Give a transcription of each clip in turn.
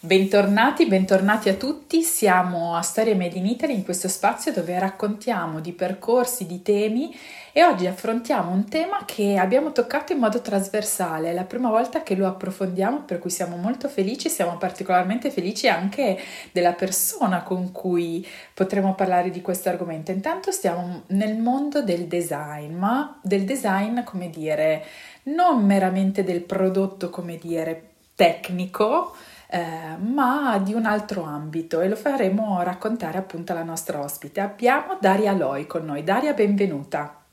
Bentornati, bentornati a tutti, siamo a Storia Made in Italy in questo spazio dove raccontiamo di percorsi, di temi e oggi affrontiamo un tema che abbiamo toccato in modo trasversale, è la prima volta che lo approfondiamo per cui siamo molto felici, siamo particolarmente felici anche della persona con cui potremo parlare di questo argomento. Intanto stiamo nel mondo del design, ma del design come dire, non meramente del prodotto come dire tecnico, eh, ma di un altro ambito e lo faremo raccontare appunto alla nostra ospite. Abbiamo Daria Loi con noi. Daria, benvenuta.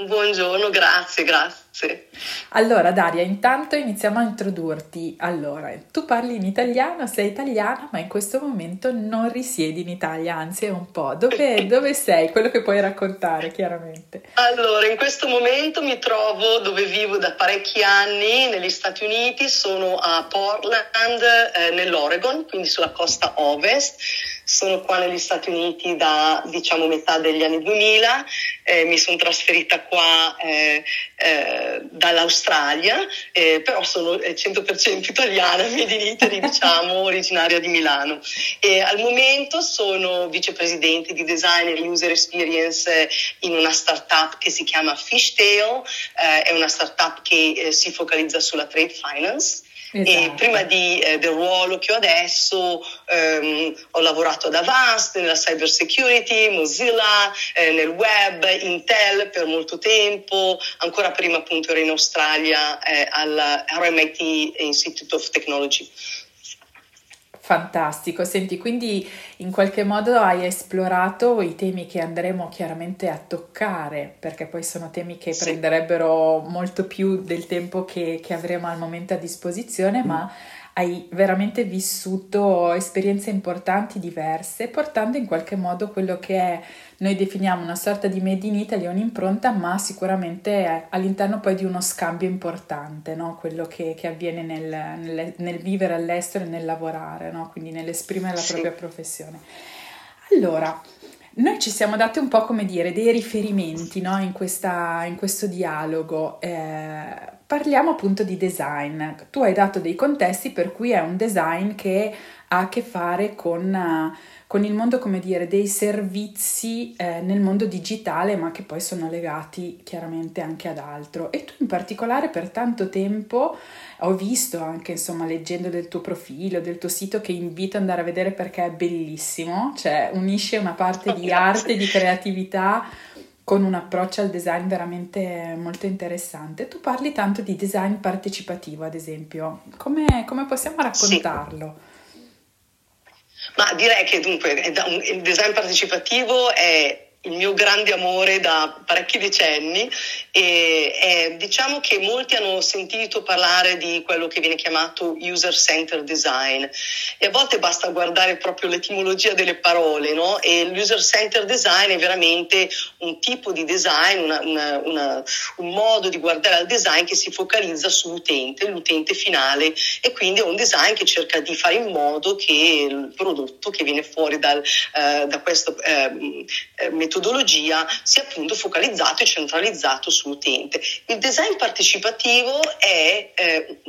Buongiorno, grazie, grazie. Allora, Daria, intanto iniziamo a introdurti. Allora, tu parli in italiano, sei italiana, ma in questo momento non risiedi in Italia, anzi è un po'. Dove, dove sei? Quello che puoi raccontare, chiaramente. Allora, in questo momento mi trovo dove vivo da parecchi anni, negli Stati Uniti, sono a Portland, eh, nell'Oregon, quindi sulla costa ovest sono qua negli Stati Uniti da diciamo metà degli anni 2000, eh, mi sono trasferita qua eh, eh, dall'Australia, eh, però sono 100% eh, italiana, made in Italy, diciamo, originaria di Milano. E al momento sono vicepresidente di design e user experience in una startup che si chiama Fishtail, eh, è una startup che si focalizza sulla trade finance. Esatto. E prima di, eh, del ruolo che ho adesso ehm, ho lavorato ad Avast, nella cyber security, Mozilla, eh, nel web, Intel per molto tempo, ancora prima appunto ero in Australia eh, all'RMIT Institute of Technology. Fantastico, senti, quindi in qualche modo hai esplorato i temi che andremo chiaramente a toccare, perché poi sono temi che sì. prenderebbero molto più del tempo che, che avremo al momento a disposizione, mm. ma hai veramente vissuto esperienze importanti, diverse, portando in qualche modo quello che è, noi definiamo una sorta di made in Italy, un'impronta, ma sicuramente all'interno poi di uno scambio importante, no? quello che, che avviene nel, nel, nel, vivere all'estero e nel lavorare, no? quindi nell'esprimere la propria professione. Allora, noi ci siamo dati un po' come dire dei riferimenti no? in, questa, in, questo dialogo. Eh, parliamo appunto di design. Tu hai dato dei contesti per cui è un design che ha a che fare con, uh, con il mondo, come dire, dei servizi eh, nel mondo digitale, ma che poi sono legati chiaramente anche ad altro. E tu in particolare per tanto tempo ho visto anche, insomma, leggendo del tuo profilo, del tuo sito, che invito ad andare a vedere perché è bellissimo, cioè unisce una parte di arte, di creatività con un approccio al design veramente molto interessante. Tu parli tanto di design partecipativo, ad esempio. Come, come possiamo raccontarlo? Sì. Ma direi che dunque il design partecipativo è il mio grande amore da parecchi decenni e eh, diciamo che molti hanno sentito parlare di quello che viene chiamato user centered design e a volte basta guardare proprio l'etimologia delle parole no? e l'user centered design è veramente un tipo di design, una, una, una, un modo di guardare al design che si focalizza sull'utente, l'utente finale e quindi è un design che cerca di fare in modo che il prodotto che viene fuori dal, eh, da questo eh, eh metodologia sia appunto focalizzato e centralizzato sull'utente. Il design partecipativo è eh,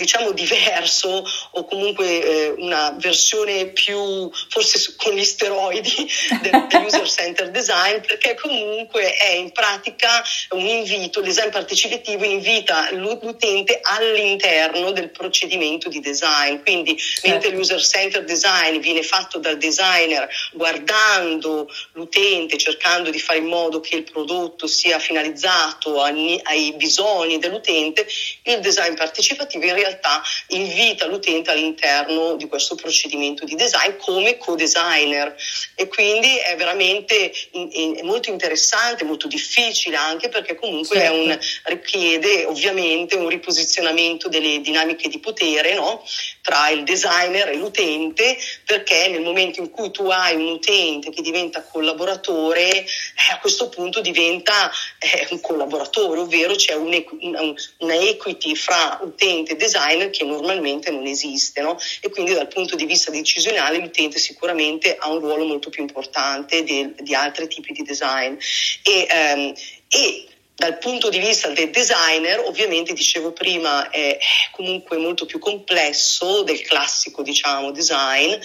diciamo diverso o comunque eh, una versione più forse con gli steroidi del user center design perché comunque è in pratica un invito, il design partecipativo invita l'utente all'interno del procedimento di design, quindi certo. mentre l'user center design viene fatto dal designer guardando l'utente, cercando di fare in modo che il prodotto sia finalizzato ai, ai bisogni dell'utente, il design partecipativo in realtà realtà invita l'utente all'interno di questo procedimento di design come co-designer e quindi è veramente è molto interessante, molto difficile anche perché comunque certo. un, richiede ovviamente un riposizionamento delle dinamiche di potere no? Tra il designer e l'utente perché nel momento in cui tu hai un utente che diventa collaboratore eh, a questo punto diventa eh, un collaboratore ovvero c'è un, un, una equity fra utente e designer design che normalmente non esiste no? e quindi dal punto di vista decisionale l'utente sicuramente ha un ruolo molto più importante di, di altri tipi di design e, um, e dal punto di vista del designer, ovviamente dicevo prima, è comunque molto più complesso del classico, diciamo, design,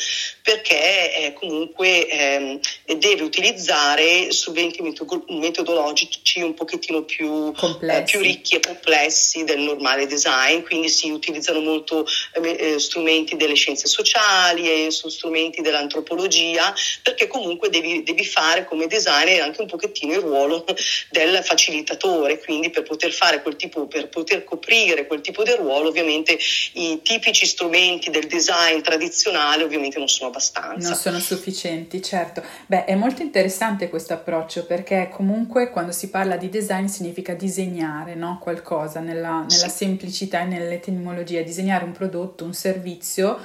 perché comunque eh, deve utilizzare strumenti metodologici un pochettino più, eh, più, ricchi e complessi del normale design, quindi si utilizzano molto eh, eh strumenti delle scienze sociali e strumenti dell'antropologia, perché comunque devi, devi fare come designer anche un pochettino il ruolo del facilitatore. Quindi per poter fare quel tipo, per poter coprire quel tipo di ruolo, ovviamente i tipici strumenti del design tradizionale ovviamente non sono abbastanza. Non sono sufficienti, certo. Beh, è molto interessante questo approccio perché comunque quando si parla di design significa disegnare no? qualcosa nella, nella sì. semplicità e nell'etimologia, disegnare un prodotto, un servizio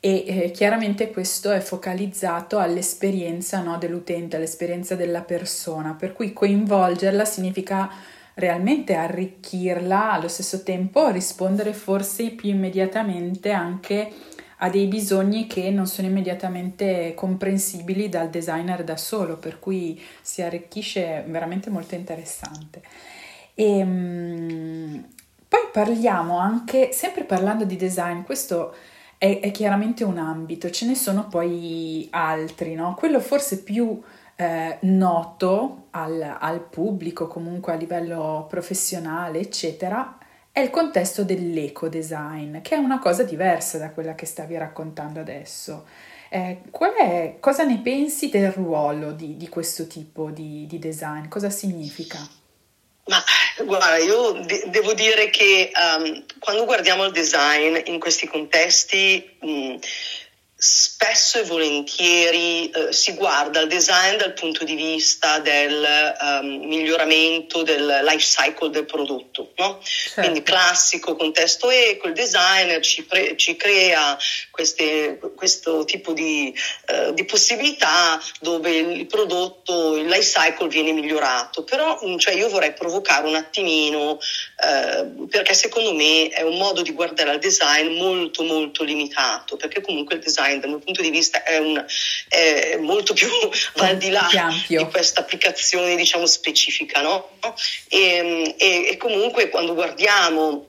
e eh, chiaramente questo è focalizzato all'esperienza no, dell'utente, all'esperienza della persona, per cui coinvolgerla significa realmente arricchirla, allo stesso tempo rispondere forse più immediatamente anche a dei bisogni che non sono immediatamente comprensibili dal designer da solo, per cui si arricchisce veramente molto interessante. E, um, poi parliamo anche, sempre parlando di design, questo è, è chiaramente un ambito, ce ne sono poi altri, no? Quello forse più eh, noto al, al pubblico, comunque a livello professionale, eccetera, è il contesto dell'eco design, che è una cosa diversa da quella che stavi raccontando adesso. Eh, è, cosa ne pensi del ruolo di, di questo tipo di, di design? Cosa significa? Ma guarda, io de- devo dire che um, quando guardiamo il design in questi contesti, mh, spesso e volentieri eh, si guarda il design dal punto di vista del um, miglioramento del life cycle del prodotto, no? certo. quindi classico contesto eco, il designer ci, pre- ci crea queste, questo tipo di, uh, di, possibilità dove il prodotto, il life cycle viene migliorato, però mm, cioè, io vorrei provocare un attimino uh, perché secondo me è un modo di guardare al design molto molto limitato, perché comunque il design design dal mio punto di vista è, un, è molto più va al di là di questa applicazione diciamo specifica no? e, e, e comunque quando guardiamo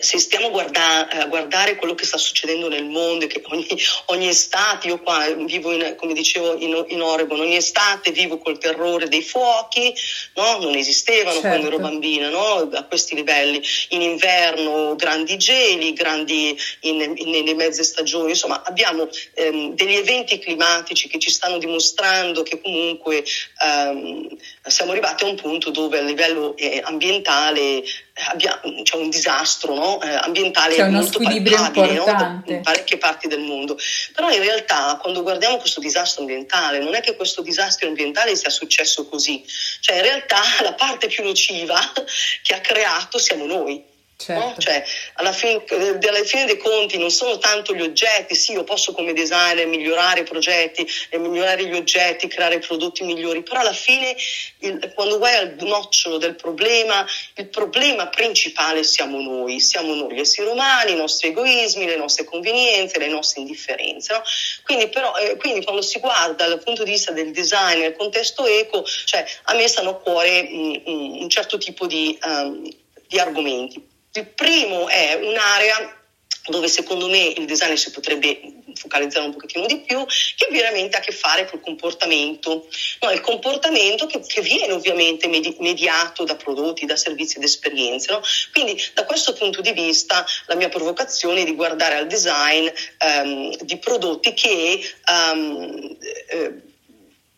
se stiamo guarda- a guardare quello che sta succedendo nel mondo, che ogni, ogni estate, io qua vivo, in, come dicevo, in, in, Oregon, ogni estate vivo col terrore dei fuochi, no? non esistevano certo. quando ero certo. bambina, no? a questi livelli, in inverno grandi geli, grandi in, in, nelle mezze stagioni, insomma abbiamo ehm, degli eventi climatici che ci stanno dimostrando che comunque ehm, siamo arrivati a un punto dove a livello eh, ambientale abbia, c'è un disastro no? eh, ambientale c'è molto importante no? in parecchie parti del mondo. Però in realtà quando guardiamo questo disastro ambientale non è che questo disastro ambientale sia successo così, cioè in realtà la parte più nociva che ha creato siamo noi. Certo. No? Cioè, alla fine, alla fine, dei conti non sono tanto gli oggetti, sì, io posso come designer migliorare i progetti, migliorare gli oggetti, creare prodotti migliori, però alla fine il, quando vai al nocciolo del problema, il problema principale siamo noi, siamo noi, gli esseri umani, i nostri egoismi, le nostre convenienze, le nostre indifferenze. No? Quindi, però, eh, quindi quando si guarda dal punto di vista del design nel contesto eco, cioè, a me stanno a cuore mh, mh, un certo tipo di, um, di argomenti. Il primo è un'area dove secondo me il designer si potrebbe focalizzare un pochettino di più, che veramente ha a che fare col comportamento. No, il comportamento che, che viene ovviamente medi- mediato da prodotti, da servizi ed esperienze. No? Quindi da questo punto di vista la mia provocazione è di guardare al design um, di prodotti che um, eh,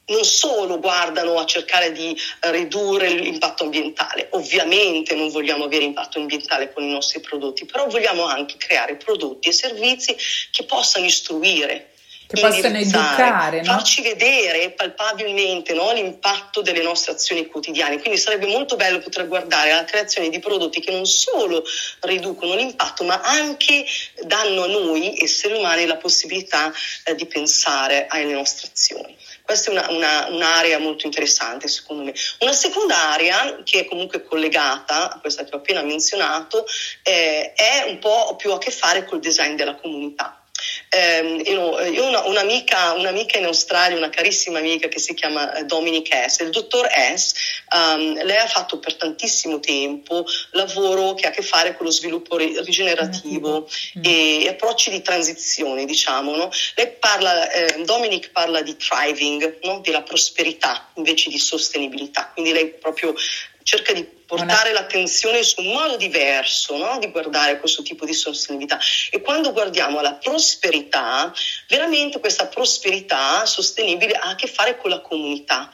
non solo guardano a cercare di ridurre l'impatto ambientale, ovviamente non vogliamo avere impatto ambientale con i nostri prodotti, però vogliamo anche creare prodotti e servizi che possano istruire. Che possano educare, no? farci vedere palpabilmente no, l'impatto delle nostre azioni quotidiane. Quindi sarebbe molto bello poter guardare alla creazione di prodotti che non solo riducono l'impatto, ma anche danno a noi esseri umani la possibilità eh, di pensare alle nostre azioni. Questa è una, una, un'area molto interessante secondo me. Una seconda area che è comunque collegata a questa che ho appena menzionato eh, è un po' più a che fare col design della comunità. Ehm, io, io ho una, un'amica, un'amica, in Australia, una carissima amica che si chiama eh, Dominic S. Il dottor S, um, lei ha fatto per tantissimo tempo lavoro che ha a che fare con lo sviluppo rigenerativo mm. e approcci di transizione, diciamo. No? Lei parla, eh, Dominic parla di thriving, no? della prosperità invece di sostenibilità. Quindi lei proprio cerca di portare Una... l'attenzione su un modo diverso no? di guardare questo tipo di sostenibilità. E quando guardiamo alla prosperità, veramente questa prosperità sostenibile ha a che fare con la comunità.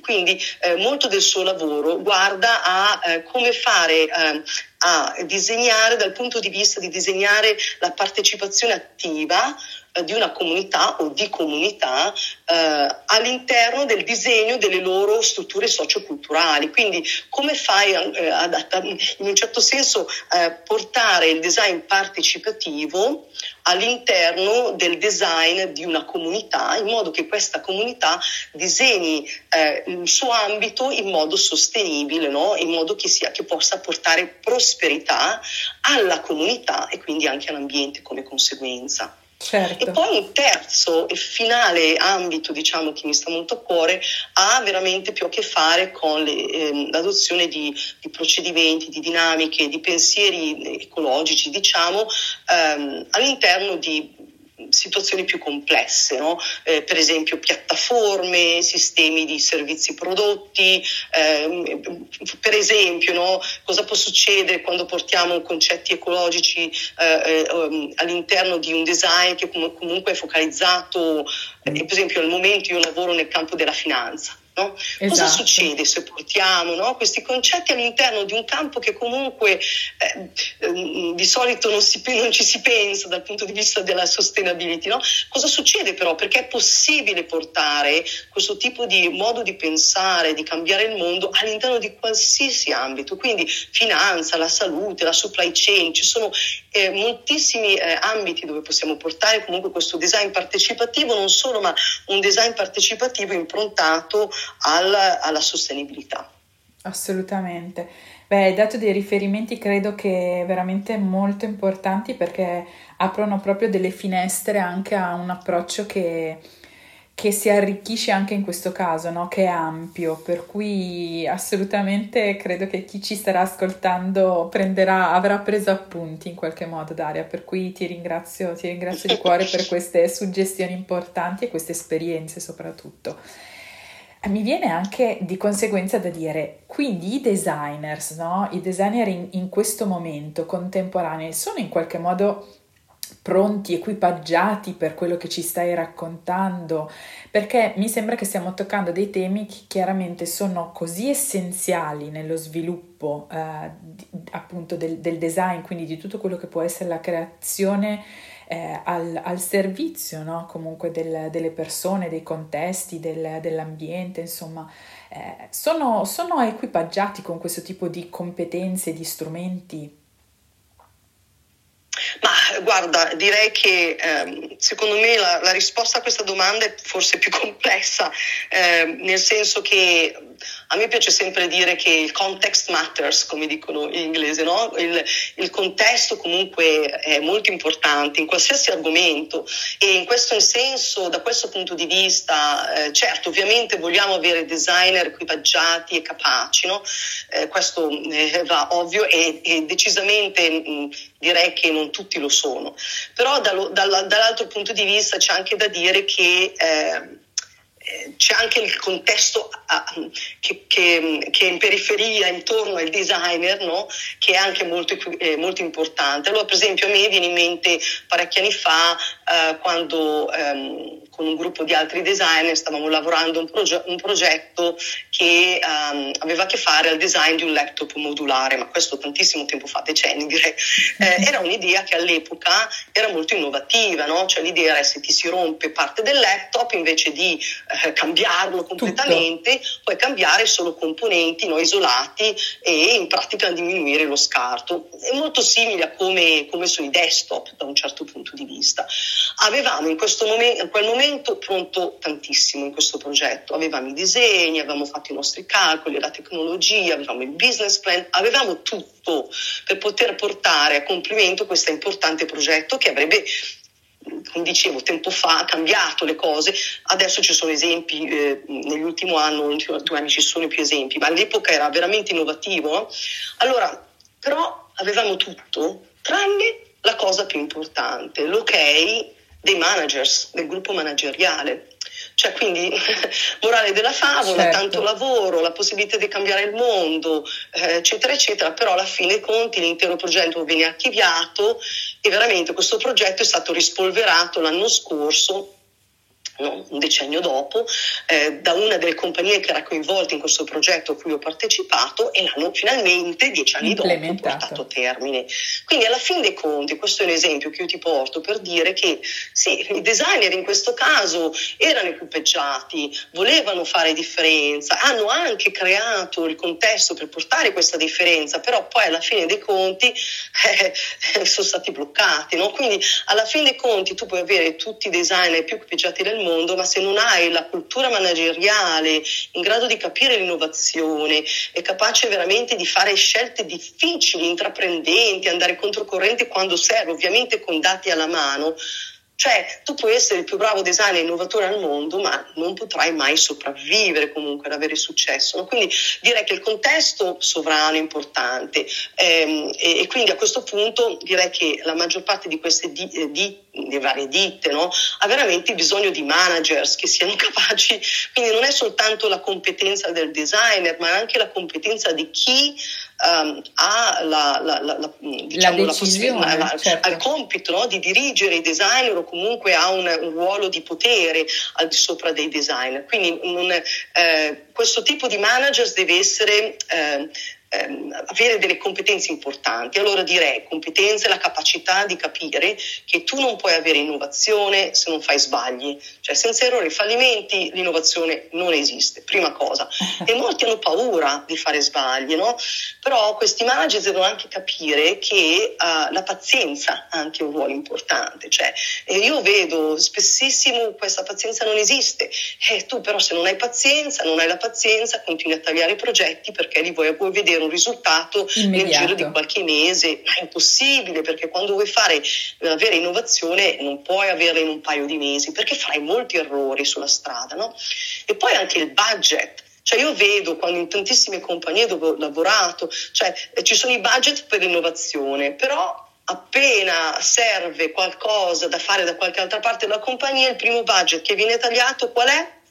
Quindi eh, molto del suo lavoro guarda a eh, come fare eh, a disegnare dal punto di vista di disegnare la partecipazione attiva di una comunità o di comunità eh, all'interno del disegno delle loro strutture socioculturali. Quindi come fai eh, ad, in un certo senso eh, portare il design partecipativo all'interno del design di una comunità in modo che questa comunità disegni eh, il suo ambito in modo sostenibile, no? in modo che, sia, che possa portare prosperità alla comunità e quindi anche all'ambiente come conseguenza. Certo. E poi un terzo e finale ambito, diciamo, che mi sta molto a cuore, ha veramente più a che fare con le, eh, l'adozione di, di, procedimenti, di dinamiche, di pensieri ecologici, diciamo, ehm, all'interno di situazioni più complesse, no? eh, per esempio piattaforme, sistemi di servizi prodotti, eh, per esempio no? cosa può succedere quando portiamo concetti ecologici eh, um, all'interno di un design che com- comunque è focalizzato, eh, per esempio al momento io lavoro nel campo della finanza. No? Esatto. Cosa succede se portiamo no, questi concetti all'interno di un campo che comunque eh, ehm, di solito non, si, non, ci si pensa dal punto di vista della sustainability? No? Cosa succede però? Perché è possibile portare questo tipo di modo di pensare, di cambiare il mondo all'interno di qualsiasi ambito, quindi finanza, la salute, la supply chain, ci sono eh, moltissimi eh, ambiti dove possiamo portare comunque questo design partecipativo, non solo, ma un design partecipativo improntato alla, alla sostenibilità. Assolutamente. Beh, hai dato dei riferimenti credo che veramente molto importanti perché aprono proprio delle finestre anche a un approccio che che si arricchisce anche in questo caso, no? che è ampio, per cui assolutamente credo che chi ci starà ascoltando prenderà, avrà preso appunti in qualche modo, Daria, per cui ti ringrazio, ti ringrazio di cuore per queste suggestioni importanti e queste esperienze soprattutto. Mi viene anche di conseguenza da dire, quindi i designers, no? i designer in, in questo momento contemporanei sono in qualche modo pronti, equipaggiati per quello che ci stai raccontando, perché mi sembra che stiamo toccando dei temi che chiaramente sono così essenziali nello sviluppo eh, di, appunto del, del, design, quindi di tutto quello che può essere la creazione eh, al, al, servizio no? comunque del, delle persone, dei contesti, del, dell'ambiente, insomma. Eh, sono, sono equipaggiati con questo tipo di competenze, di strumenti guarda, direi che ehm, secondo me la, la, risposta a questa domanda è forse più complessa, ehm, nel senso che a me piace sempre dire che il context matters, come dicono in inglese, no? il, il, contesto comunque è molto importante in qualsiasi argomento e in questo senso, da questo punto di vista, eh, certo, ovviamente vogliamo avere designer equipaggiati e capaci, no? eh, questo eh, va ovvio e, e decisamente mh, direi che non tutti lo sono, però dall'altro punto di vista c'è anche da dire che eh, eh, c'è anche il contesto uh, che, è in periferia intorno al designer, no? che è anche molto, eh, molto, importante. Allora, per esempio, a me viene in mente parecchi anni fa, uh, quando um, con un gruppo di altri designer stavamo lavorando un, proge- un progetto che um, aveva a che fare al design di un laptop modulare, ma questo tantissimo tempo fa, decenni direi. Eh, era un'idea che all'epoca era molto innovativa, no? cioè l'idea era se ti si rompe parte del laptop invece di eh, cambiarlo completamente, Tutto. puoi cambiare solo componenti no, isolati e in pratica diminuire lo scarto. È molto simile a come, come sono i desktop da un certo punto di vista. Avevamo in, momen- in quel momento pronto tantissimo in questo progetto, avevamo i disegni, avevamo fatto i nostri calcoli, la tecnologia, avevamo il business plan, avevamo tutto per poter portare a compimento questo importante progetto che avrebbe come dicevo, tempo fa cambiato le cose, adesso ci sono esempi, eh, nell'ultimo anno, negli due anni ci sono più esempi, ma all'epoca era veramente innovativo. Allora, però avevamo tutto, tranne la cosa più importante, l'ok dei managers, del gruppo manageriale. Cioè, quindi, morale della favola, certo. tanto lavoro, la possibilità di cambiare il mondo, eh, eccetera, eccetera, però alla fine conti l'intero progetto viene archiviato e veramente questo progetto è stato rispolverato l'anno scorso no? un decennio dopo, eh, da una delle compagnie che era coinvolta in questo progetto a cui ho partecipato e l'hanno finalmente dieci anni dopo portato a termine. Quindi alla fin dei conti, questo è un esempio che io ti porto per dire che sì, i designer in questo caso erano equipaggiati, volevano fare differenza, hanno anche creato il contesto per portare questa differenza, però poi alla fine dei conti eh, sono stati bloccati. No? Quindi alla fin dei conti tu puoi avere tutti i designer più equipaggiati del mondo, mondo, ma se non hai la cultura manageriale in grado di capire l'innovazione e capace veramente di fare scelte difficili, intraprendenti, andare controcorrente quando serve, ovviamente con dati alla mano, cioè, tu puoi essere il più bravo designer innovatore al mondo, ma non potrai mai sopravvivere comunque ad avere successo. Quindi direi che il contesto sovrano è importante ehm, e, e, quindi a questo punto direi che la maggior parte di queste di, eh, di, di varie ditte no? ha veramente bisogno di managers che siano capaci, quindi non è soltanto la competenza del designer, ma anche la competenza di chi um, ha la, la, la, diciamo, la certo. il compito no? di dirigere i designer o comunque ha un, un, ruolo di potere al di sopra dei designer. Quindi un, eh, questo tipo di managers deve essere eh, ehm, avere delle competenze importanti. Allora direi competenze, la capacità di capire che tu non puoi avere innovazione se non fai sbagli, cioè senza errori e fallimenti l'innovazione non esiste, prima cosa. E molti hanno paura di fare sbagli, no? Però questi manager devono anche capire che uh, la pazienza ha anche un ruolo importante, cioè io vedo spessissimo questa pazienza non esiste, e tu però se non hai pazienza, non hai la pazienza, continui a tagliare i progetti perché li vuoi, vuoi vedere un risultato Immediato. nel giro di qualche mese, ma è impossibile perché quando vuoi fare avere innovazione non puoi averla in un paio di mesi perché farai molti errori sulla strada, no? E poi anche il budget. Cioè io vedo quando in tantissime compagnie dove ho lavorato, cioè eh, ci sono i budget per l'innovazione, però appena serve qualcosa da fare da qualche altra parte della compagnia, il primo budget che viene tagliato qual è?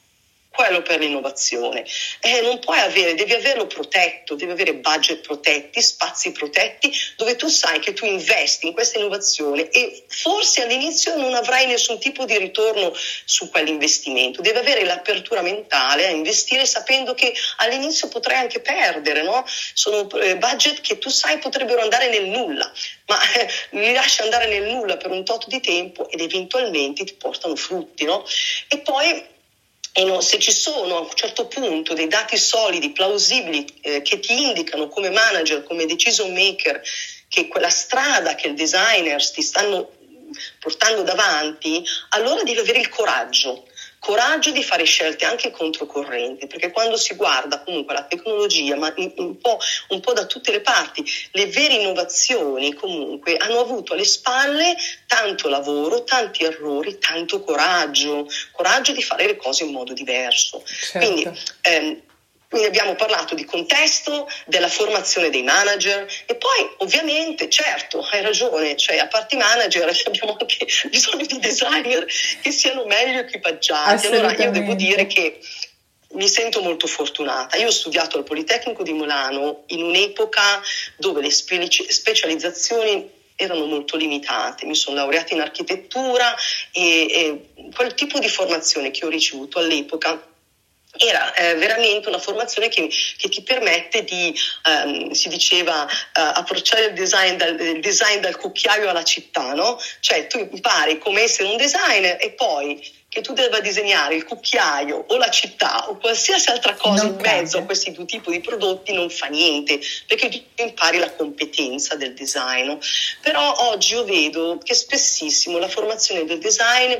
Quello per l'innovazione. Eh, non puoi avere, devi averlo protetto, devi avere budget protetti, spazi protetti, dove tu sai che tu investi in questa innovazione e forse all'inizio non avrai nessun tipo di ritorno su quell'investimento. Devi avere l'apertura mentale a investire sapendo che all'inizio potrai anche perdere, no? Sono eh, budget che tu sai potrebbero andare nel nulla, ma eh, li lasci andare nel nulla per un tot di tempo ed eventualmente ti portano frutti, no? E poi e se ci sono a un certo punto dei dati solidi, plausibili, eh, che ti indicano come manager, come decision maker, che quella strada che il designer ti stanno portando davanti, allora devi avere il coraggio coraggio di fare scelte anche controcorrente, perché quando si guarda comunque la tecnologia, ma un po', un po', da tutte le parti, le vere innovazioni comunque hanno avuto alle spalle tanto lavoro, tanti errori, tanto coraggio, coraggio di fare le cose in modo diverso. Certo. Quindi, ehm, quindi abbiamo parlato di contesto, della formazione dei manager e poi ovviamente, certo, hai ragione, cioè a parte i manager abbiamo anche bisogno di designer che siano meglio equipaggiati. Allora io devo dire che mi sento molto fortunata. Io ho studiato al Politecnico di Milano in un'epoca dove le specializzazioni erano molto limitate. Mi sono laureata in architettura e, e quel tipo di formazione che ho ricevuto all'epoca era eh, veramente una formazione che, che ti permette di, um, si diceva, uh, approcciare il design, dal, il design dal cucchiaio alla città, no? Cioè tu impari come essere un designer e poi che tu debba disegnare il cucchiaio o la città o qualsiasi altra cosa non in cambia. mezzo a questi due tipi di prodotti non fa niente, perché tu impari la competenza del design. Però oggi io vedo che spessissimo la formazione del design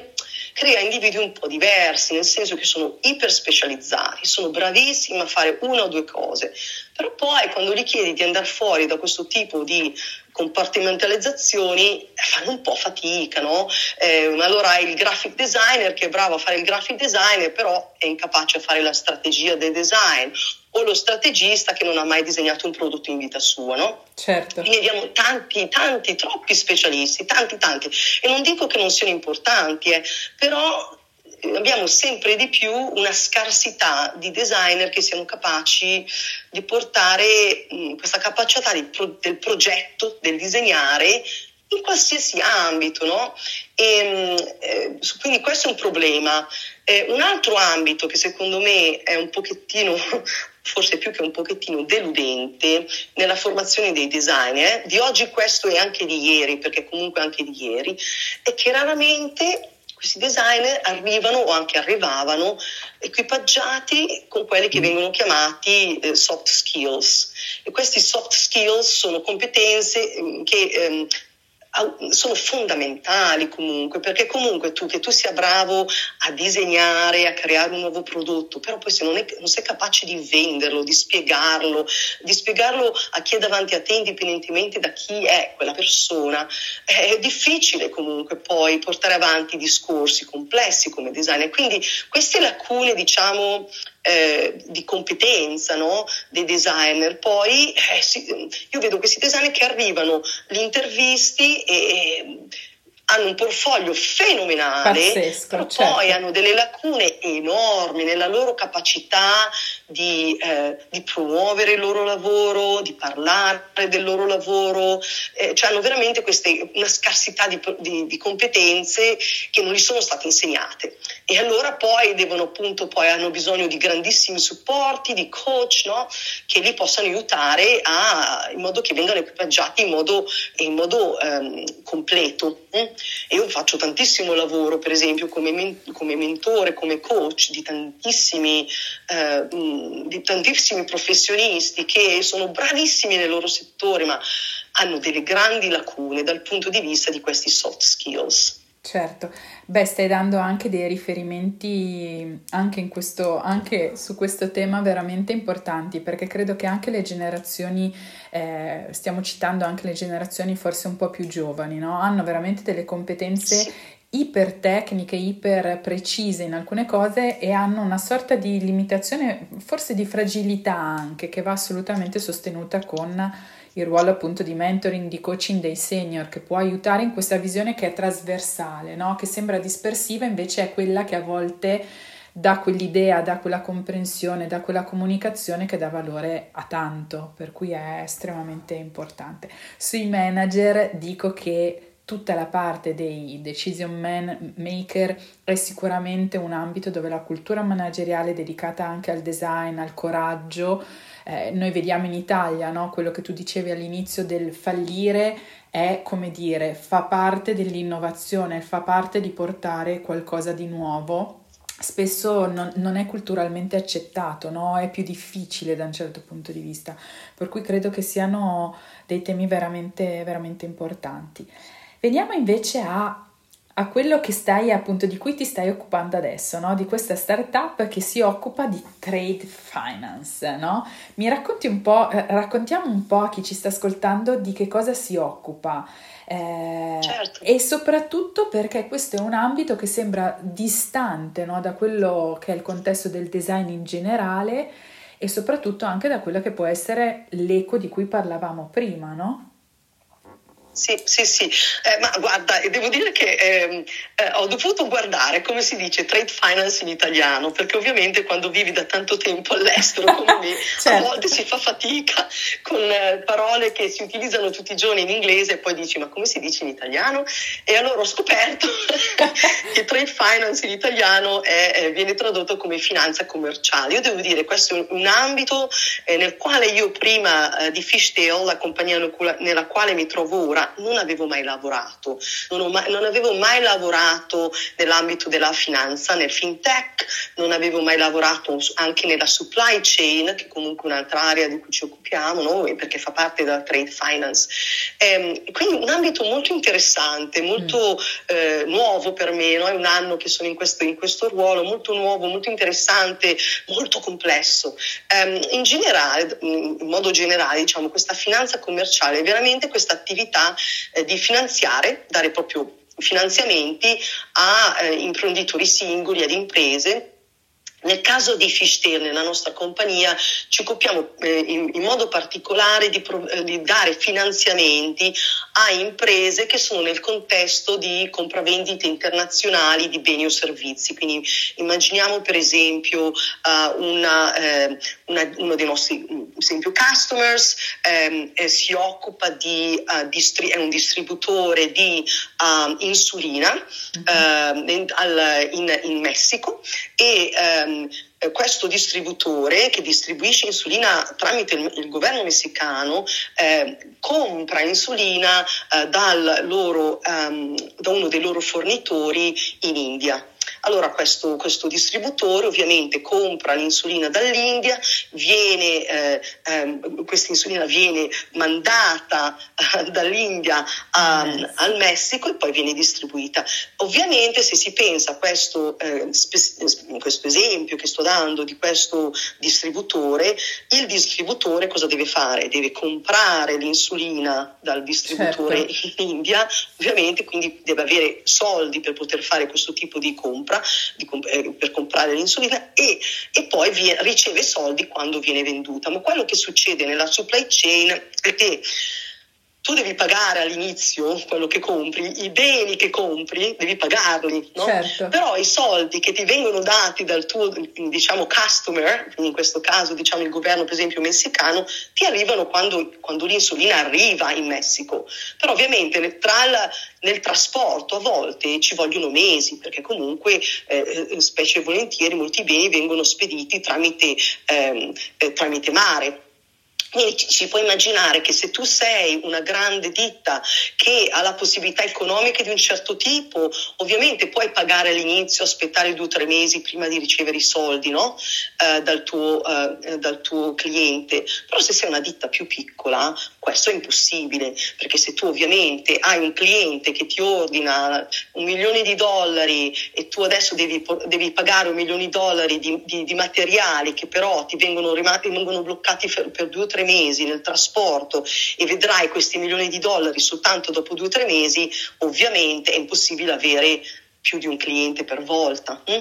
crea individui un po' diversi, nel senso che sono iper specializzati, sono bravissimi a fare una o due cose, però poi quando gli chiedi di andare fuori da questo tipo di compartimentalizzazioni fanno un po' fatica, no? Eh, allora hai il graphic designer che è bravo a fare il graphic designer, però è incapace a fare la strategia del design o lo strategista che non ha mai disegnato un prodotto in vita sua, no? Certo. Quindi abbiamo tanti, tanti, troppi specialisti, tanti, tanti. E non dico che non siano importanti, eh, però abbiamo sempre di più una scarsità di designer che siano capaci di portare mh, questa capacità pro, del progetto, del disegnare in qualsiasi ambito, no? E, eh, quindi questo è un problema. Eh, un altro ambito che secondo me è un pochettino, forse più che un pochettino deludente nella formazione dei designer, di oggi questo è anche di ieri, perché comunque anche di ieri, è che raramente questi designer arrivano o anche arrivavano equipaggiati con quelli che mm. vengono chiamati eh, soft skills. E questi soft skills sono competenze mm, che ehm, sono fondamentali comunque, perché comunque tu che tu sia bravo a disegnare, a creare un nuovo prodotto, però poi se non, è, non sei capace di venderlo, di spiegarlo, di spiegarlo a chi è davanti a te, indipendentemente da chi è quella persona, è difficile comunque poi portare avanti discorsi complessi come designer. Quindi queste lacune, diciamo, eh, di competenza no? dei designer. Poi eh, si, io vedo questi designer che arrivano, li intervisti e hanno un portfolio fenomenale, Pazzesco, però certo. poi hanno delle lacune enormi nella loro capacità di, eh, di, promuovere il loro lavoro, di parlare del loro lavoro, eh, cioè hanno veramente queste, una scarsità di, di, di, competenze che non gli sono state insegnate. E allora poi devono appunto, poi hanno bisogno di grandissimi supporti, di coach, no? che li possano aiutare a, in modo che vengano equipaggiati in modo, in modo ehm, completo. Mm? io faccio tantissimo lavoro, per esempio, come, men- come mentore, come coach di tantissimi, eh, di tantissimi professionisti che sono bravissimi nel loro settore, ma hanno delle grandi lacune dal punto di vista di questi soft skills. Certo, beh, stai dando anche dei riferimenti anche, questo, anche, su questo tema veramente importanti perché credo che anche le generazioni, eh, stiamo citando anche le generazioni forse un po' più giovani, no? hanno veramente delle competenze sì. Iper tecniche, iper precise in alcune cose e hanno una sorta di limitazione, forse di fragilità anche, che va assolutamente sostenuta con il ruolo appunto di mentoring, di coaching dei senior che può aiutare in questa visione che è trasversale, no? che sembra dispersiva, invece è quella che a volte dà quell'idea, dà quella comprensione, dà quella comunicazione che dà valore a tanto, per cui è estremamente importante. Sui manager dico che tutta la parte dei decision man maker è sicuramente un ambito dove la cultura manageriale dedicata anche al design, al coraggio, eh, noi vediamo in Italia, no? quello che tu dicevi all'inizio del fallire è come dire, fa parte dell'innovazione, fa parte di portare qualcosa di nuovo. Spesso non, non è culturalmente accettato, no? è più difficile da un certo punto di vista, per cui credo che siano dei temi veramente, veramente importanti. Veniamo invece a a quello che stai appunto di cui ti stai occupando adesso, no? di questa startup che si occupa di trade finance. No? Mi racconti un po', eh, raccontiamo un po' a chi ci sta ascoltando di che cosa si occupa. Eh, certo. E soprattutto perché questo è un ambito che sembra distante no? da quello che è il contesto del design in generale e soprattutto anche da quello che può essere l'eco di cui parlavamo prima, no? Sì, sì, sì, eh, ma guarda, devo dire che eh, eh, ho dovuto guardare come si dice trade finance in italiano, perché ovviamente quando vivi da tanto tempo all'estero come me, certo. a volte si fa fatica con eh, parole che si utilizzano tutti i giorni in inglese e poi dici ma come si dice in italiano? E allora ho scoperto che trade finance in italiano è, viene tradotto come finanza commerciale. Io devo dire, questo è un ambito eh, nel quale io prima eh, di Fishtail, la compagnia nella quale mi trovo ora, Non avevo mai lavorato, non, mai, non avevo mai lavorato nell'ambito della finanza, nel fintech, non avevo mai lavorato anche nella supply chain, che è comunque un'altra area di cui ci occupiamo noi, perché fa parte della trade finance. Eh, quindi un ambito molto interessante, molto mm. eh, nuovo per me, no? è un anno che sono in questo, in questo ruolo, molto nuovo, molto interessante, molto complesso. Eh, in generale, in modo generale, diciamo, questa finanza commerciale è veramente questa attività eh, di finanziare, dare proprio finanziamenti a eh, imprenditori singoli, ad imprese nel caso di Fishtail, nella nostra compagnia, ci occupiamo eh, in, in, modo particolare di, eh, di, dare finanziamenti a imprese che sono nel contesto di compravendite internazionali di beni o servizi. Quindi immaginiamo per esempio uh, una, eh, una, uno dei nostri esempio, customers ehm, eh, si occupa di, uh, distri- è un distributore di insulina mm-hmm. in, al, in, in, Messico e um, questo distributore che distribuisce insulina tramite il, il governo messicano eh, compra insulina eh, loro, um, da uno dei loro fornitori in India. Allora questo, questo distributore ovviamente compra l'insulina dall'India, viene, eh, eh, questa insulina viene mandata eh, dall'India a, yes. al Messico e poi viene distribuita. Ovviamente se si pensa a questo, eh, spe- questo esempio che sto dando di questo distributore, il distributore cosa deve fare? Deve comprare l'insulina dal distributore certo. in India, ovviamente quindi deve avere soldi per poter fare questo tipo di compra compra, comp- eh, per comprare l'insulina e, e poi vie- riceve soldi quando viene venduta. Ma quello che succede nella supply chain è che tu devi pagare all'inizio quello che compri, i beni che compri devi pagarli, no? certo. però i soldi che ti vengono dati dal tuo diciamo, customer, in questo caso diciamo, il governo per esempio messicano, ti arrivano quando, quando l'insulina arriva in Messico. Però ovviamente tra il, nel trasporto a volte ci vogliono mesi perché comunque eh, eh specie volentieri molti beni vengono spediti tramite, ehm, eh, tramite mare. Quindi ci puoi immaginare che se tu sei una grande ditta che ha la possibilità economica di un certo tipo, ovviamente puoi pagare all'inizio, aspettare due o tre mesi prima di ricevere i soldi no? eh, dal, tuo, eh, dal, tuo, cliente. Però se sei una ditta più piccola, questo è impossibile, perché se tu ovviamente hai un cliente che ti ordina un milione di dollari e tu adesso devi, devi pagare un milione di dollari di, di, di materiali che però ti vengono, vengono bloccati per, per due o tre mesi nel trasporto e vedrai questi milioni di dollari soltanto dopo due o tre mesi, ovviamente è impossibile avere più di un cliente per volta. Hm?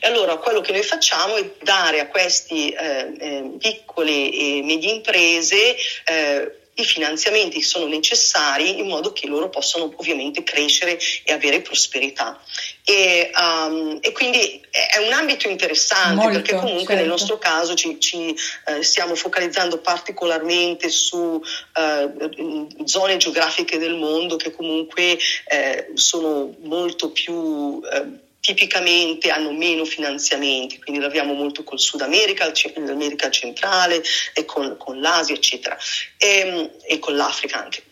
E allora quello che noi facciamo è dare a queste eh, eh, piccole e medie imprese eh, i finanziamenti sono necessari in modo che loro possano ovviamente crescere e avere prosperità. E, um, e quindi è un ambito interessante Molto, perché comunque certo. nel nostro caso ci, ci eh, stiamo focalizzando particolarmente su eh, zone geografiche del mondo che comunque eh, sono molto più eh, tipicamente hanno meno finanziamenti, quindi lavoriamo molto col Sud America, l'America centrale e con, con l'Asia, eccetera, e, ehm, e, con l'Africa anche.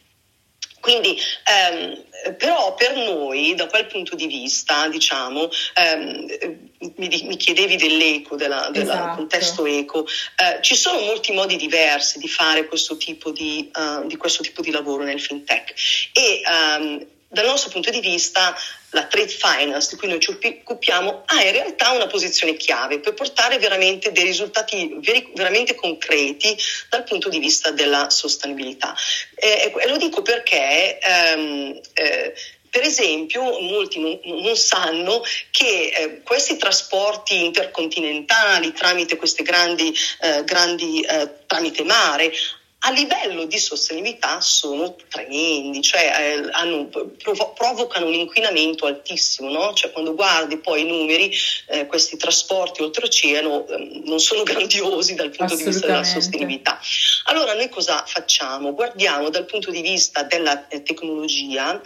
Quindi, ehm, però per noi, da quel punto di vista, diciamo, ehm, mi, mi, chiedevi dell'eco, del esatto. contesto eco, eh, ci sono molti modi diversi di fare questo tipo di, uh, di, questo tipo di lavoro nel fintech e um, dal nostro punto di vista la trade finance di cui noi ci occupiamo ha in realtà una posizione chiave per portare veramente dei risultati veri, veramente concreti dal punto di vista della sostenibilità. E, e lo dico perché ehm, eh, per esempio, molti non, non sanno che eh, questi trasporti intercontinentali tramite queste grandi, eh, grandi eh, tramite mare a livello di sostenibilità sono tremendi, cioè eh, hanno, provo- provocano un inquinamento altissimo, no? cioè, quando guardi poi i numeri, eh, questi trasporti oltreoceano eh, non sono grandiosi dal punto di vista della sostenibilità. Allora noi cosa facciamo? Guardiamo dal punto di vista della eh, tecnologia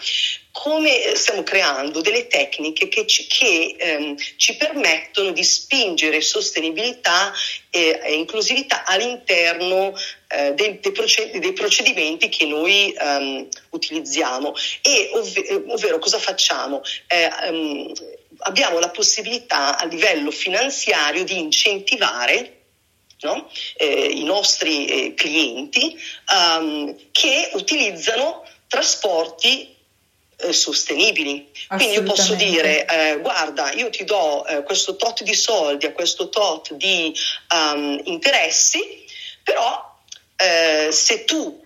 come stiamo creando delle tecniche che ci, che, ehm, ci permettono di spingere sostenibilità e, e inclusività all'interno eh, dei, dei, proced- dei, procedimenti che noi um, utilizziamo. E ov- ovvero cosa facciamo? Eh, um, abbiamo la possibilità a livello finanziario di incentivare no? eh, i nostri eh, clienti um, che utilizzano trasporti eh, sostenibili. Quindi io posso dire, eh, guarda, io ti do eh, questo tot di soldi a questo tot di um, interessi, però eh, se tu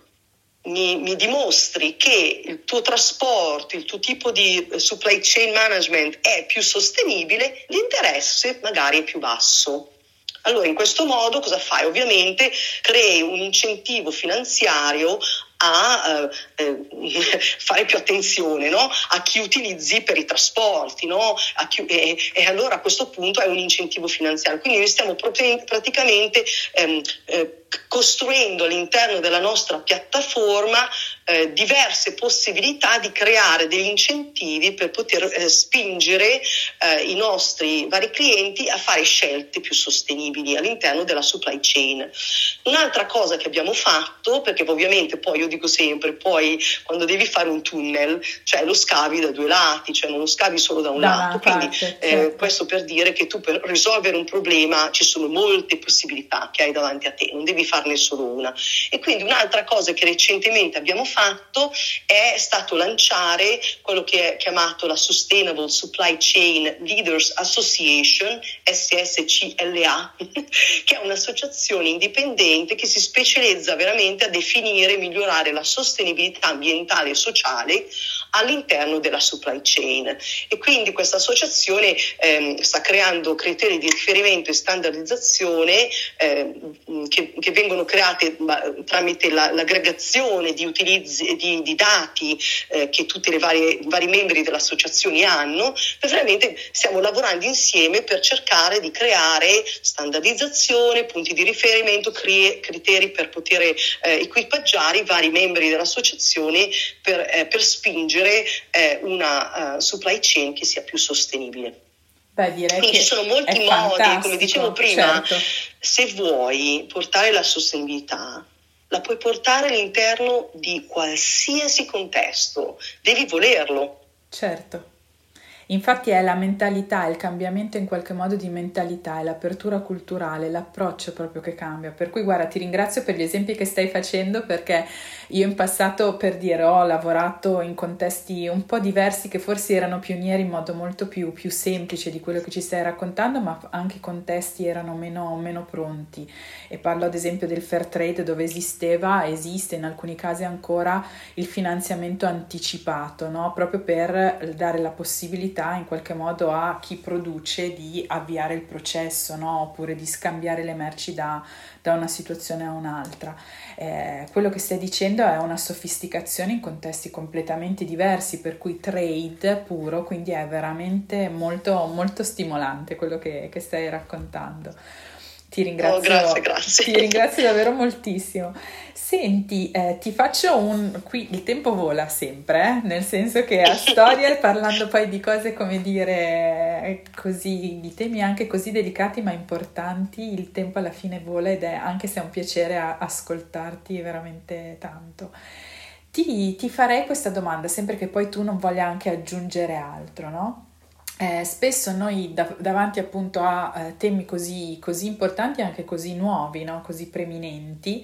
mi, mi, dimostri che il tuo trasporto, il tuo tipo di eh, supply chain management è più sostenibile, l'interesse magari è più basso. Allora, in questo modo cosa fai? Ovviamente crei un incentivo finanziario a eh, fare più attenzione no? a chi utilizzi per i trasporti no? chi, e, e, allora a questo punto è un incentivo finanziario. Quindi noi stiamo praticamente ehm, eh, costruendo all'interno della nostra piattaforma eh, diverse possibilità di creare degli incentivi per poter eh, spingere eh, i nostri vari clienti a fare scelte più sostenibili all'interno della supply chain. Un'altra cosa che abbiamo fatto, perché ovviamente poi io dico sempre, poi quando devi fare un tunnel, cioè lo scavi da due lati, cioè non lo scavi solo da un da lato, quindi parte, eh, certo. questo per dire che tu per risolvere un problema ci sono molte possibilità che hai davanti a te, non devi farne solo una. E quindi un'altra cosa che recentemente abbiamo fatto è stato lanciare quello che è chiamato la Sustainable Supply Chain Leaders Association, SSCLA, che è un'associazione indipendente che si specializza veramente a definire e migliorare la sostenibilità ambientale e sociale all'interno della supply chain. E quindi questa associazione ehm, sta creando criteri di riferimento e standardizzazione ehm, che, che, vengono create tramite la, l'aggregazione di utilizzi di, di dati eh, che tutti i vari membri dell'associazione hanno. E veramente stiamo lavorando insieme per cercare di creare standardizzazione, punti di riferimento, cri- criteri per poter eh, equipaggiare i vari membri dell'associazione per, eh, per spingere costruire eh, una uh, supply chain che sia più sostenibile. Beh, direi Quindi che ci sono molti modi, come dicevo prima, certo. se vuoi portare la sostenibilità, la puoi portare all'interno di qualsiasi contesto, devi volerlo. Certo. Infatti è la mentalità, il cambiamento in qualche modo di mentalità, è l'apertura culturale, l'approccio proprio che cambia. Per cui guarda, ti ringrazio per gli esempi che stai facendo perché io in passato, per dire, ho lavorato in contesti un po' diversi che forse erano pionieri in modo molto più, più semplice di quello che ci stai raccontando, ma anche i contesti erano meno, meno pronti. E parlo ad esempio del fair trade dove esisteva, esiste in alcuni casi ancora il finanziamento anticipato, no? proprio per dare la possibilità possibilità in qualche modo a chi produce di avviare il processo no? oppure di scambiare le merci da, da una situazione a un'altra. Eh, quello che stai dicendo è una sofisticazione in contesti completamente diversi, per cui trade puro, quindi è veramente molto, molto stimolante quello che, che stai raccontando. Ti ringrazio, oh, grazie, grazie. ti ringrazio davvero moltissimo. Senti, eh, ti faccio un... qui il tempo vola sempre, eh? nel senso che a storia, parlando poi di cose come dire così, di temi anche così delicati ma importanti, il tempo alla fine vola ed è anche se è un piacere ascoltarti veramente tanto. Ti, ti farei questa domanda, sempre che poi tu non voglia anche aggiungere altro, no? Eh, spesso noi dav- davanti appunto a eh, temi così, così, importanti e anche così nuovi, no? così preminenti,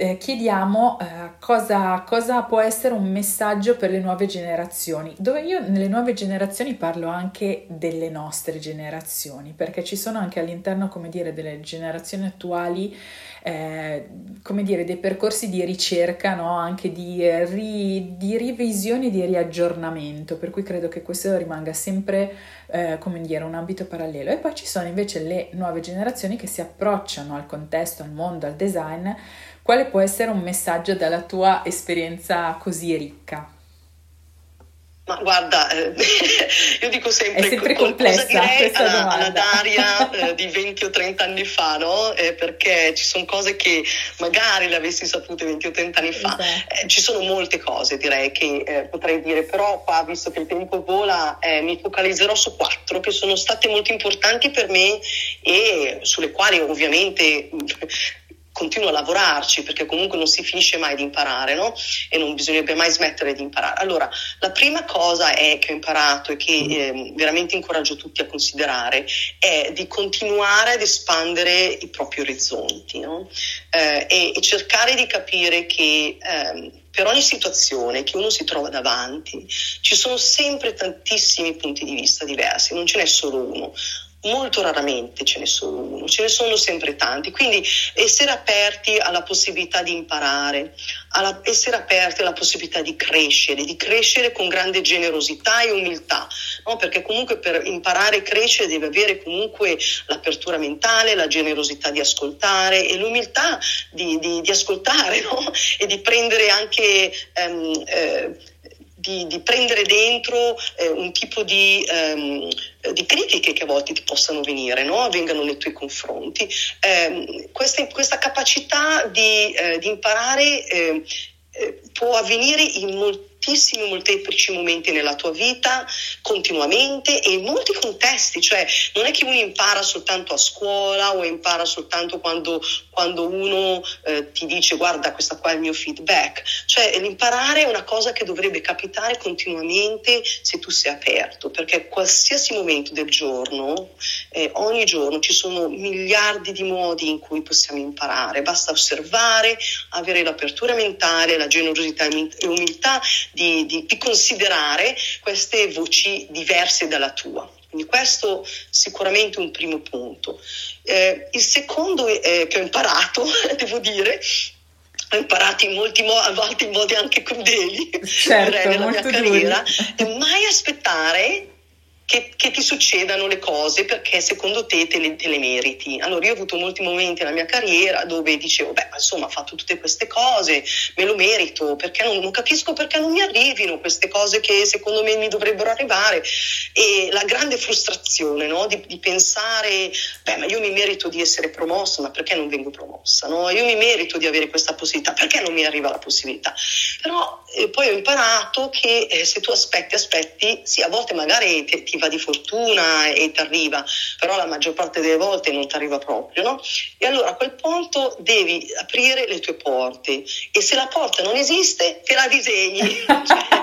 eh, chiediamo eh, cosa, cosa, può essere un messaggio per le nuove generazioni, dove io nelle nuove generazioni parlo anche delle nostre generazioni, perché ci sono anche all'interno, come dire, delle generazioni attuali eh, come dire, dei percorsi di ricerca, no? anche di, eh, ri, di revisione di riaggiornamento, per cui credo che questo rimanga sempre eh, come dire, un ambito parallelo. E poi ci sono invece le nuove generazioni che si approcciano al contesto, al mondo, al design. Quale può essere un messaggio dalla tua esperienza così ricca? Ma guarda, eh, io dico sempre, È sempre complessa direi alla, alla, Daria eh, di 20 o 30 anni fa, no? Eh, perché ci sono cose che magari le avessi sapute 20 o 30 anni fa. Esatto. Eh, ci sono molte cose direi che eh, potrei dire, però qua, visto che il tempo vola, eh, mi focalizzerò su quattro che sono state molto importanti per me e sulle quali ovviamente continuo a lavorarci perché comunque non si finisce mai di imparare, no? E non bisognerebbe mai smettere di imparare. Allora, la prima cosa è, che ho imparato e che eh, veramente incoraggio tutti a considerare è di continuare ad espandere i propri orizzonti no? eh, e, e, cercare di capire che eh, per ogni situazione che uno si trova davanti ci sono sempre tantissimi punti di vista diversi, non ce n'è solo uno molto raramente ce ne sono uno, ce ne sono sempre tanti, quindi essere aperti alla possibilità di imparare, alla, essere aperti alla possibilità di crescere, di crescere con grande generosità e umiltà, no? perché comunque per imparare e crescere deve avere comunque l'apertura mentale, la generosità di ascoltare e l'umiltà di, di, di ascoltare no? e di prendere anche... Um, eh, di, di prendere dentro eh, un tipo di, um, di, critiche che a volte ti possano venire, no? vengano nei tuoi confronti. Eh, questa, questa, capacità di, eh, di imparare eh, eh, può avvenire in molti moltissimi, molteplici momenti nella tua vita, continuamente e in molti contesti, cioè non è che uno impara soltanto a scuola o impara soltanto quando, quando uno eh, ti dice guarda questa qua è il mio feedback, cioè l'imparare è una cosa che dovrebbe capitare continuamente se tu sei aperto, perché qualsiasi momento del giorno, eh, ogni giorno ci sono miliardi di modi in cui possiamo imparare, basta osservare, avere l'apertura mentale, la generosità e umiltà di, di, di considerare queste voci diverse dalla tua. Quindi questo sicuramente un primo punto. Eh, il secondo eh, che ho imparato, devo dire, ho imparato in molti modi, a volte in modi anche crudeli certo, nella mia carriera, è mai aspettare che, che, ti succedano le cose perché secondo te te le, te le, meriti. Allora io ho avuto molti momenti nella mia carriera dove dicevo, beh, insomma, ho fatto tutte queste cose, me lo merito, perché non, non capisco perché non mi arrivino queste cose che secondo me mi dovrebbero arrivare. E la grande frustrazione no? di, di, pensare, beh, ma io mi merito di essere promossa, ma perché non vengo promossa? No? Io mi merito di avere questa possibilità, perché non mi arriva la possibilità? Però eh, poi ho imparato che eh, se tu aspetti, aspetti, sì, a volte magari ti, ti va di fortuna e ti arriva, però la maggior parte delle volte non ti arriva proprio, no? E allora a quel punto devi aprire le tue porte e se la porta non esiste, te la disegni, cioè,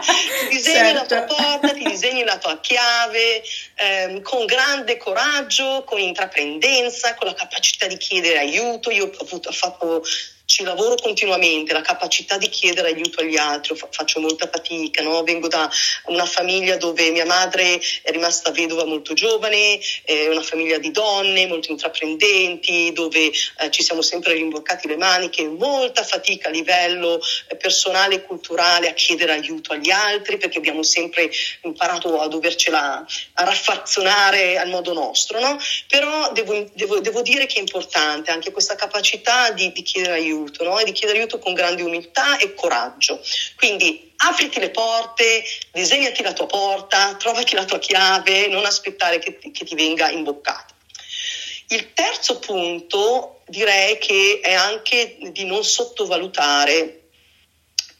ti disegni certo. la tua certo. porta, ti disegni la tua chiave ehm, con grande coraggio, con intraprendenza, con la capacità di chiedere aiuto. Io ho, avuto, ho fatto ci lavoro continuamente, la capacità di chiedere aiuto agli altri, faccio molta fatica, no? vengo da una famiglia dove mia madre è rimasta vedova molto giovane, è una famiglia di donne molto intraprendenti, dove eh, ci siamo sempre rimboccati le maniche, molta fatica a livello eh, personale e culturale a chiedere aiuto agli altri perché abbiamo sempre imparato a dovercela a raffazzonare al modo nostro, no? però devo, devo, devo, dire che è importante anche questa capacità di, di chiedere aiuto aiuto no? e di chiedere aiuto con grande umiltà e coraggio. Quindi apriti le porte, disegnati la tua porta, trovati la tua chiave, non aspettare che che ti venga imboccata. Il terzo punto direi che è anche di non sottovalutare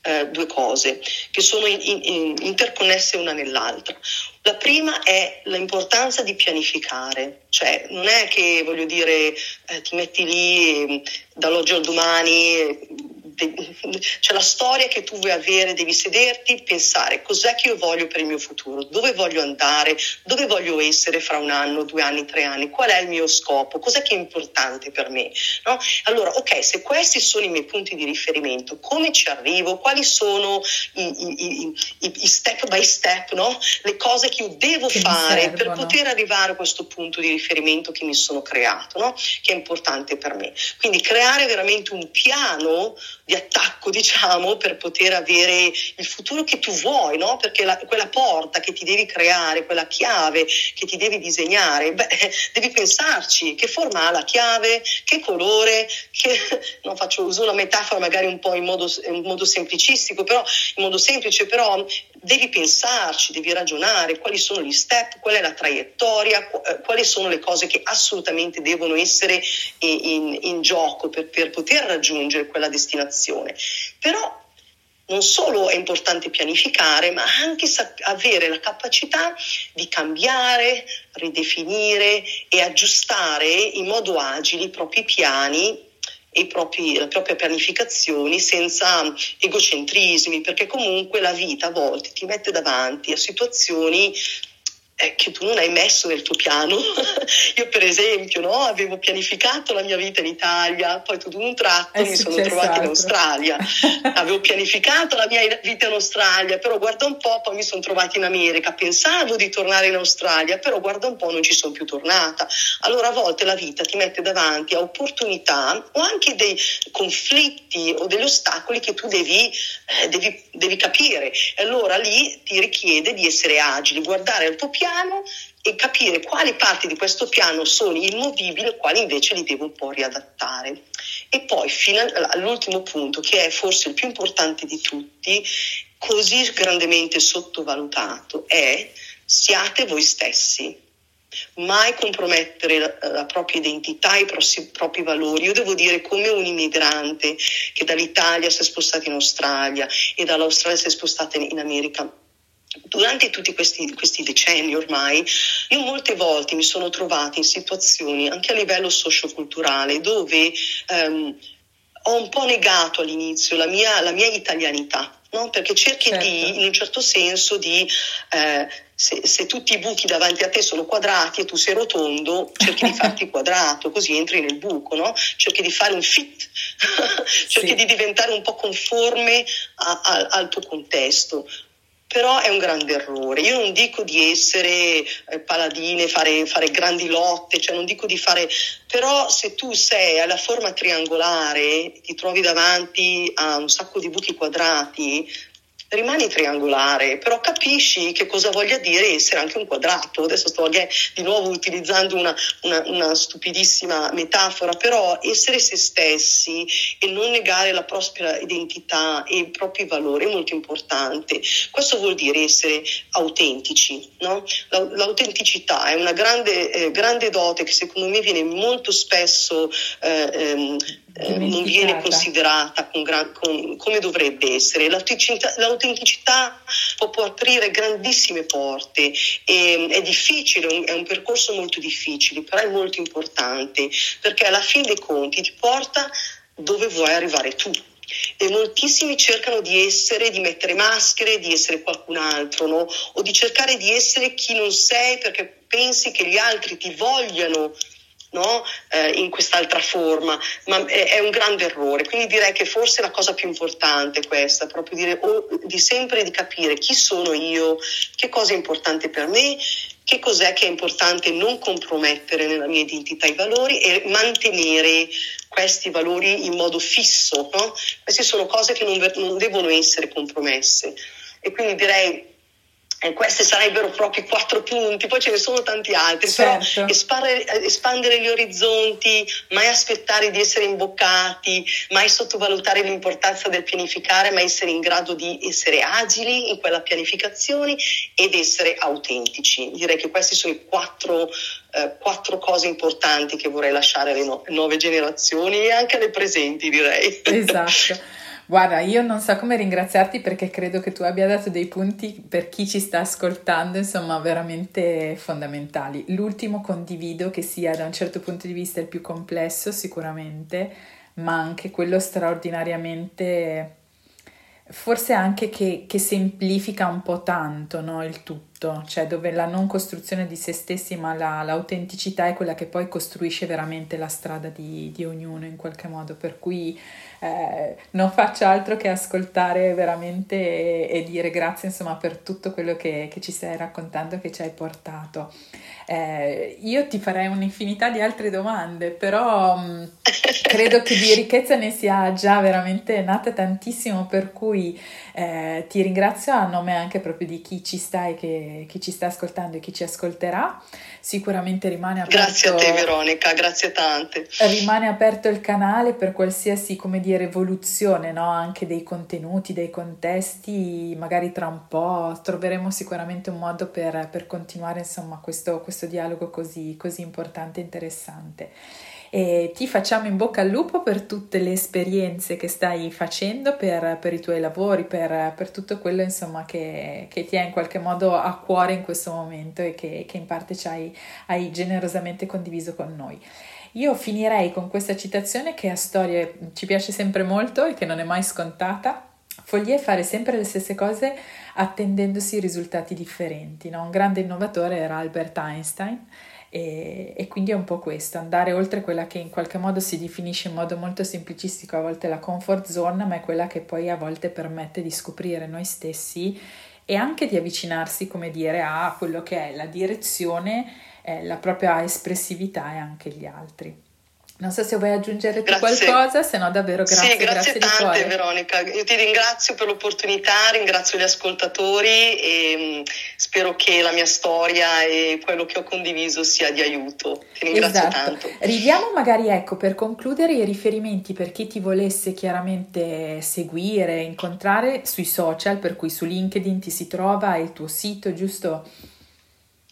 eh, due cose che sono in, in, interconnesse una nell'altra. La prima è l'importanza di pianificare, cioè non è che voglio dire eh, ti metti lì dall'oggi al domani c'è la storia che tu vuoi avere, devi sederti, pensare cos'è che io voglio per il mio futuro, dove voglio andare, dove voglio essere fra un anno, due anni, tre anni, qual è il mio scopo, cos'è che è importante per me. No? Allora, ok, se questi sono i miei punti di riferimento, come ci arrivo, quali sono i, i, i, i step by step, no? le cose che io devo che fare per poter arrivare a questo punto di riferimento che mi sono creato, no? che è importante per me. Quindi creare veramente un piano di attacco, diciamo, per poter avere il futuro che tu vuoi, no? Perché la, quella porta che ti devi creare, quella chiave che ti devi disegnare, beh, devi pensarci che forma ha la chiave, che colore, che, non faccio uso una metafora magari un po' in modo, in modo semplicistico, però in modo semplice, però devi pensarci, devi ragionare quali sono gli step, qual è la traiettoria, eh, quali sono le cose che assolutamente devono essere in, in, in gioco per, per poter raggiungere quella destinazione. Però non solo è importante pianificare, ma anche avere la capacità di cambiare, ridefinire e aggiustare in modo agile i propri piani propri, le proprie pianificazioni senza egocentrismi, perché comunque la vita a volte ti mette davanti a situazioni eh, che tu non hai messo nel tuo piano. Io per esempio no, avevo pianificato la mia vita in Italia, poi tutto un tratto mi sono trovata altro. in Australia. avevo pianificato la mia vita in Australia, però guarda un po', poi mi sono trovata in America. Pensavo di tornare in Australia, però guarda un po', non ci sono più tornata. Allora a volte la vita ti mette davanti a opportunità o anche dei conflitti o degli ostacoli che tu devi, eh, devi, devi capire. E allora lì ti richiede di essere agili, guardare al tuo piano piano e capire quali parti di questo piano sono immovibili e quali invece li devo un po' riadattare. E poi fino all'ultimo punto, che è forse il più importante di tutti, così grandemente sottovalutato, è siate voi stessi. Mai compromettere la, la propria identità, i prossi, propri valori. Io devo dire, come un immigrante che dall'Italia si è spostato in Australia e dall'Australia si è spostato in America, Durante tutti questi, questi, decenni ormai, io molte volte mi sono trovata in situazioni anche a livello socioculturale dove um, ho un po' negato all'inizio la mia, la mia italianità, no? perché cerchi certo. di, in un certo senso, di eh, se, se, tutti i buchi davanti a te sono quadrati e tu sei rotondo, cerchi di farti quadrato, così entri nel buco, no? cerchi di fare un fit, cerchi sì. di diventare un po' conforme a, a, al tuo contesto però è un grande errore. Io non dico di essere eh, paladine, fare, fare, grandi lotte, cioè non dico di fare, però se tu sei alla forma triangolare, ti trovi davanti a un sacco di buchi quadrati, rimani triangolare, però capisci che cosa voglia dire essere anche un quadrato. Adesso sto di nuovo utilizzando una, una, una, stupidissima metafora, però essere se stessi e non negare la propria identità e i propri valori è molto importante. Questo vuol dire essere autentici. No? L'autenticità è una grande, eh, grande, dote che secondo me viene molto spesso eh, ehm, eh, non viene considerata con gran, con, come dovrebbe essere. L'autenticità, l'autenticità può, aprire grandissime porte, e, è difficile, è un percorso molto difficile, però è molto importante perché alla fine dei conti ti porta dove vuoi arrivare tu. E moltissimi cercano di essere, di mettere maschere, di essere qualcun altro, no? o di cercare di essere chi non sei perché pensi che gli altri ti vogliano no? eh, in quest'altra forma, ma è, è, un grande errore. Quindi direi che forse la cosa più importante è questa, proprio dire, oh, di sempre di capire chi sono io, che cosa è importante per me, che cos'è che è importante non compromettere nella mia identità i valori e mantenere questi valori in modo fisso. No? Queste sono cose che non, non devono essere compromesse. E quindi direi e questi sarebbero proprio i quattro punti, poi ce ne sono tanti altri, certo. però espandere, espandere, gli orizzonti, mai aspettare di essere imboccati, mai sottovalutare l'importanza del pianificare, ma essere in grado di essere agili in quella pianificazione ed essere autentici. Direi che questi sono i quattro, eh, quattro cose importanti che vorrei lasciare alle no- nuove generazioni e anche alle presenti, direi. Esatto. Guarda, io non so come ringraziarti perché credo che tu abbia dato dei punti per chi ci sta ascoltando, insomma, veramente fondamentali. L'ultimo condivido che sia da un certo punto di vista il più complesso sicuramente, ma anche quello straordinariamente forse anche che, che, semplifica un po' tanto no, il tutto, cioè dove la non costruzione di se stessi ma la, l'autenticità è quella che poi costruisce veramente la strada di, di ognuno in qualche modo, per cui eh, non faccio altro che ascoltare veramente e, e, dire grazie insomma per tutto quello che, che ci stai raccontando, che ci hai portato. Eh, io ti farei un'infinità di altre domande, però mh, mm, credo che di ricchezza ne sia già veramente nata tantissimo, per cui eh, ti ringrazio a nome anche proprio di chi ci sta e che, chi ci sta ascoltando e chi ci ascolterà. Sicuramente rimane aperto. Grazie a te, Veronica, grazie tante. Rimane aperto il canale per qualsiasi, come dire, evoluzione no? anche dei contenuti, dei contesti. Magari tra un po' troveremo sicuramente un modo per, per continuare insomma questo, questo dialogo così, così importante e interessante. E ti facciamo in bocca al lupo per tutte le esperienze che stai facendo, per, per i tuoi lavori, per, per tutto quello insomma che, che, ti è in qualche modo a cuore in questo momento e che, che in parte hai, hai generosamente condiviso con noi. Io finirei con questa citazione che a storie ci piace sempre molto e che non è mai scontata. Foglie fare sempre le stesse cose attendendosi risultati differenti. No? Un grande innovatore era Albert Einstein e, e, quindi è un po' questo, andare oltre quella che in qualche modo si definisce in modo molto semplicistico a volte la comfort zone, ma è quella che poi a volte permette di scoprire noi stessi e anche di avvicinarsi, come dire, a quello che è la direzione, eh, la propria espressività e anche gli altri. Non so se vuoi aggiungere qualcosa, se no davvero grazie. Sì, grazie, grazie tante Veronica. Io ti ringrazio per l'opportunità, ringrazio gli ascoltatori e mm, spero che la mia storia e quello che ho condiviso sia di aiuto. Ti ringrazio esatto. tanto. Ridiamo magari ecco per concludere i riferimenti per chi ti volesse chiaramente seguire, incontrare sui social, per cui su LinkedIn ti si trova il tuo sito, giusto?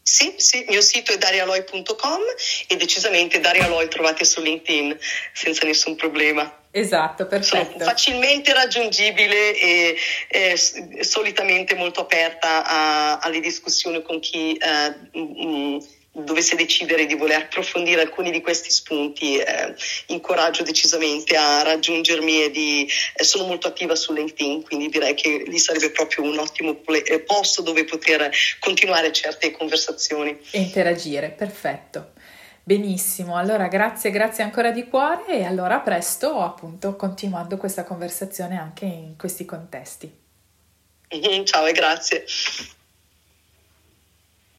Sì, sì, il mio sito è darialoi.com e decisamente Daria Loi trovate su LinkedIn senza nessun problema. Esatto, perfetto. Sono facilmente raggiungibile e, e solitamente molto aperta a, alle discussioni con chi uh, mm, dovesse decidere di voler approfondire alcuni di questi spunti, eh, incoraggio decisamente a raggiungermi e di, eh, sono molto attiva su LinkedIn, quindi direi che lì sarebbe proprio un ottimo eh, posto dove poter continuare certe conversazioni. E interagire, perfetto. Benissimo, allora grazie, grazie ancora di cuore e allora presto appunto continuando questa conversazione anche in questi contesti. Ciao e grazie.